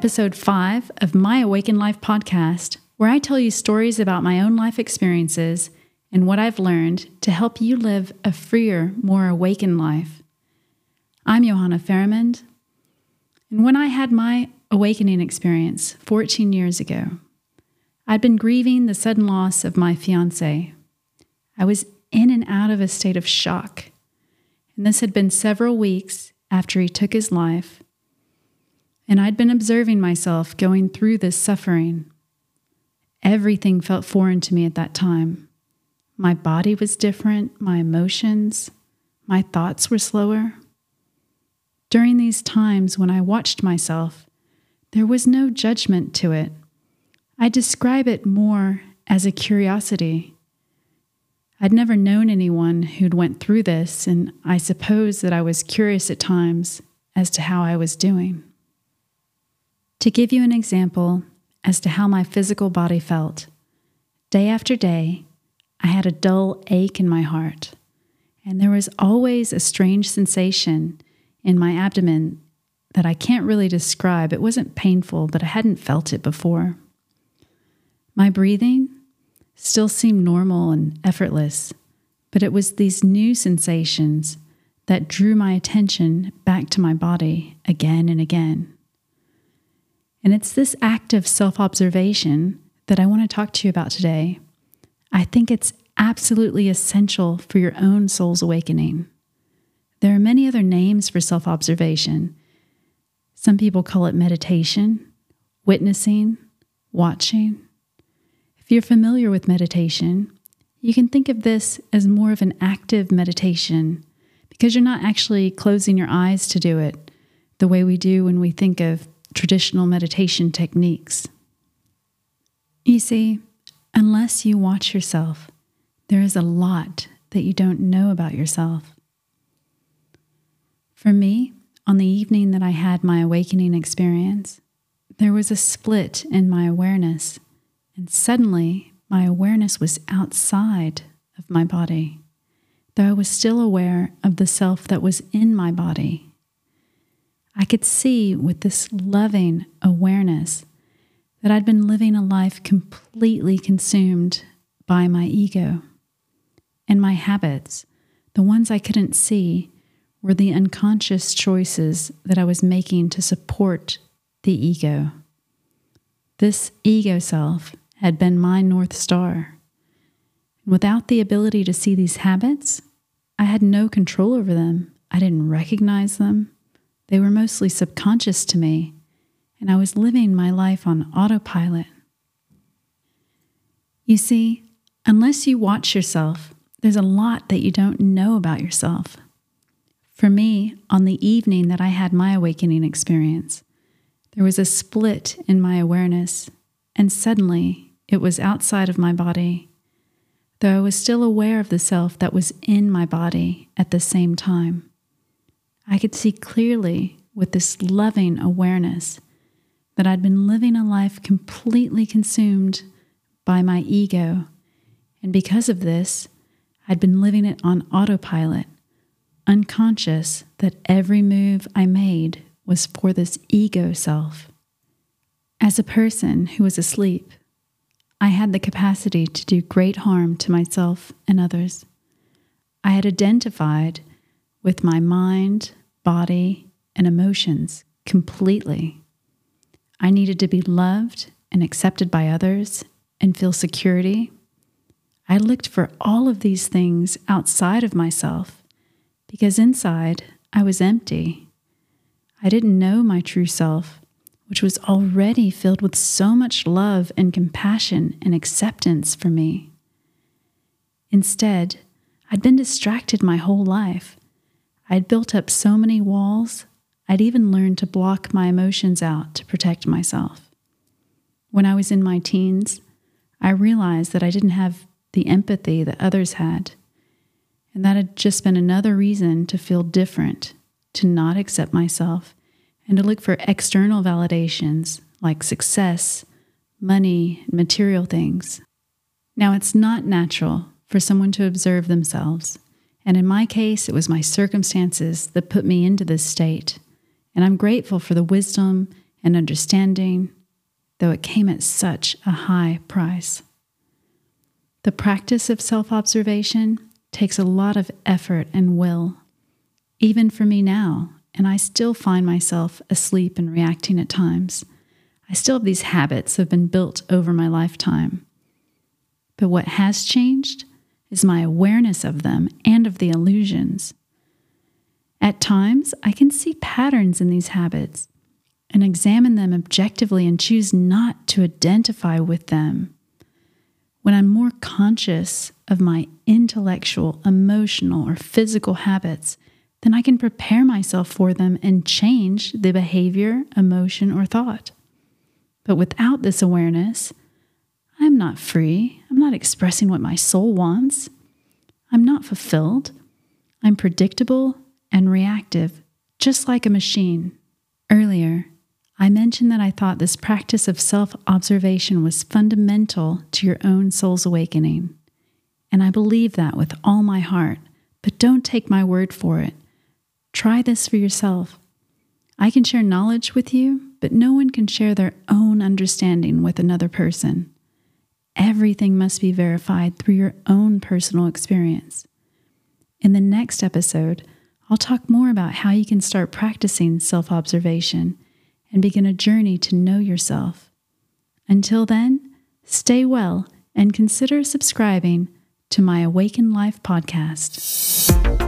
episode five of my Awaken Life podcast, where I tell you stories about my own life experiences and what I've learned to help you live a freer, more awakened life. I'm Johanna Faramond, and when I had my awakening experience 14 years ago, I'd been grieving the sudden loss of my fiance. I was in and out of a state of shock, and this had been several weeks after he took his life and I'd been observing myself going through this suffering. Everything felt foreign to me at that time. My body was different, my emotions, my thoughts were slower. During these times when I watched myself, there was no judgment to it. I describe it more as a curiosity. I'd never known anyone who'd went through this, and I suppose that I was curious at times as to how I was doing. To give you an example as to how my physical body felt, day after day, I had a dull ache in my heart, and there was always a strange sensation in my abdomen that I can't really describe. It wasn't painful, but I hadn't felt it before. My breathing still seemed normal and effortless, but it was these new sensations that drew my attention back to my body again and again. And it's this act of self observation that I want to talk to you about today. I think it's absolutely essential for your own soul's awakening. There are many other names for self observation. Some people call it meditation, witnessing, watching. If you're familiar with meditation, you can think of this as more of an active meditation because you're not actually closing your eyes to do it the way we do when we think of traditional meditation techniques. You see, unless you watch yourself, there is a lot that you don't know about yourself. For me, on the evening that I had my awakening experience, there was a split in my awareness, and suddenly my awareness was outside of my body, though I was still aware of the self that was in my body I could see with this loving awareness that I'd been living a life completely consumed by my ego. And my habits, the ones I couldn't see, were the unconscious choices that I was making to support the ego. This ego self had been my North Star. Without the ability to see these habits, I had no control over them. I didn't recognize them. They were mostly subconscious to me, and I was living my life on autopilot. You see, unless you watch yourself, there's a lot that you don't know about yourself. For me, on the evening that I had my awakening experience, there was a split in my awareness, and suddenly it was outside of my body, though I was still aware of the self that was in my body at the same time. I could see clearly with this loving awareness that I'd been living a life completely consumed by my ego. And because of this, I'd been living it on autopilot, unconscious that every move I made was for this ego self. As a person who was asleep, I had the capacity to do great harm to myself and others. I had identified with my mind, body, and emotions completely. I needed to be loved and accepted by others and feel security. I looked for all of these things outside of myself because inside I was empty. I didn't know my true self, which was already filled with so much love and compassion and acceptance for me. Instead, I'd been distracted my whole life I'd built up so many walls, I'd even learned to block my emotions out to protect myself. When I was in my teens, I realized that I didn't have the empathy that others had, and that had just been another reason to feel different, to not accept myself, and to look for external validations like success, money, and material things. Now, it's not natural for someone to observe themselves and in my case, it was my circumstances that put me into this state. And I'm grateful for the wisdom and understanding, though it came at such a high price. The practice of self observation takes a lot of effort and will, even for me now, and I still find myself asleep and reacting at times. I still have these habits that have been built over my lifetime. But what has changed is my awareness of them and of the illusions. At times, I can see patterns in these habits and examine them objectively and choose not to identify with them. When I'm more conscious of my intellectual, emotional, or physical habits, then I can prepare myself for them and change the behavior, emotion, or thought. But without this awareness, I'm not free. I'm not expressing what my soul wants. I'm not fulfilled. I'm predictable and reactive, just like a machine. Earlier, I mentioned that I thought this practice of self observation was fundamental to your own soul's awakening. And I believe that with all my heart, but don't take my word for it. Try this for yourself. I can share knowledge with you, but no one can share their own understanding with another person. Everything must be verified through your own personal experience. In the next episode, I'll talk more about how you can start practicing self observation and begin a journey to know yourself. Until then, stay well and consider subscribing to my Awaken Life podcast.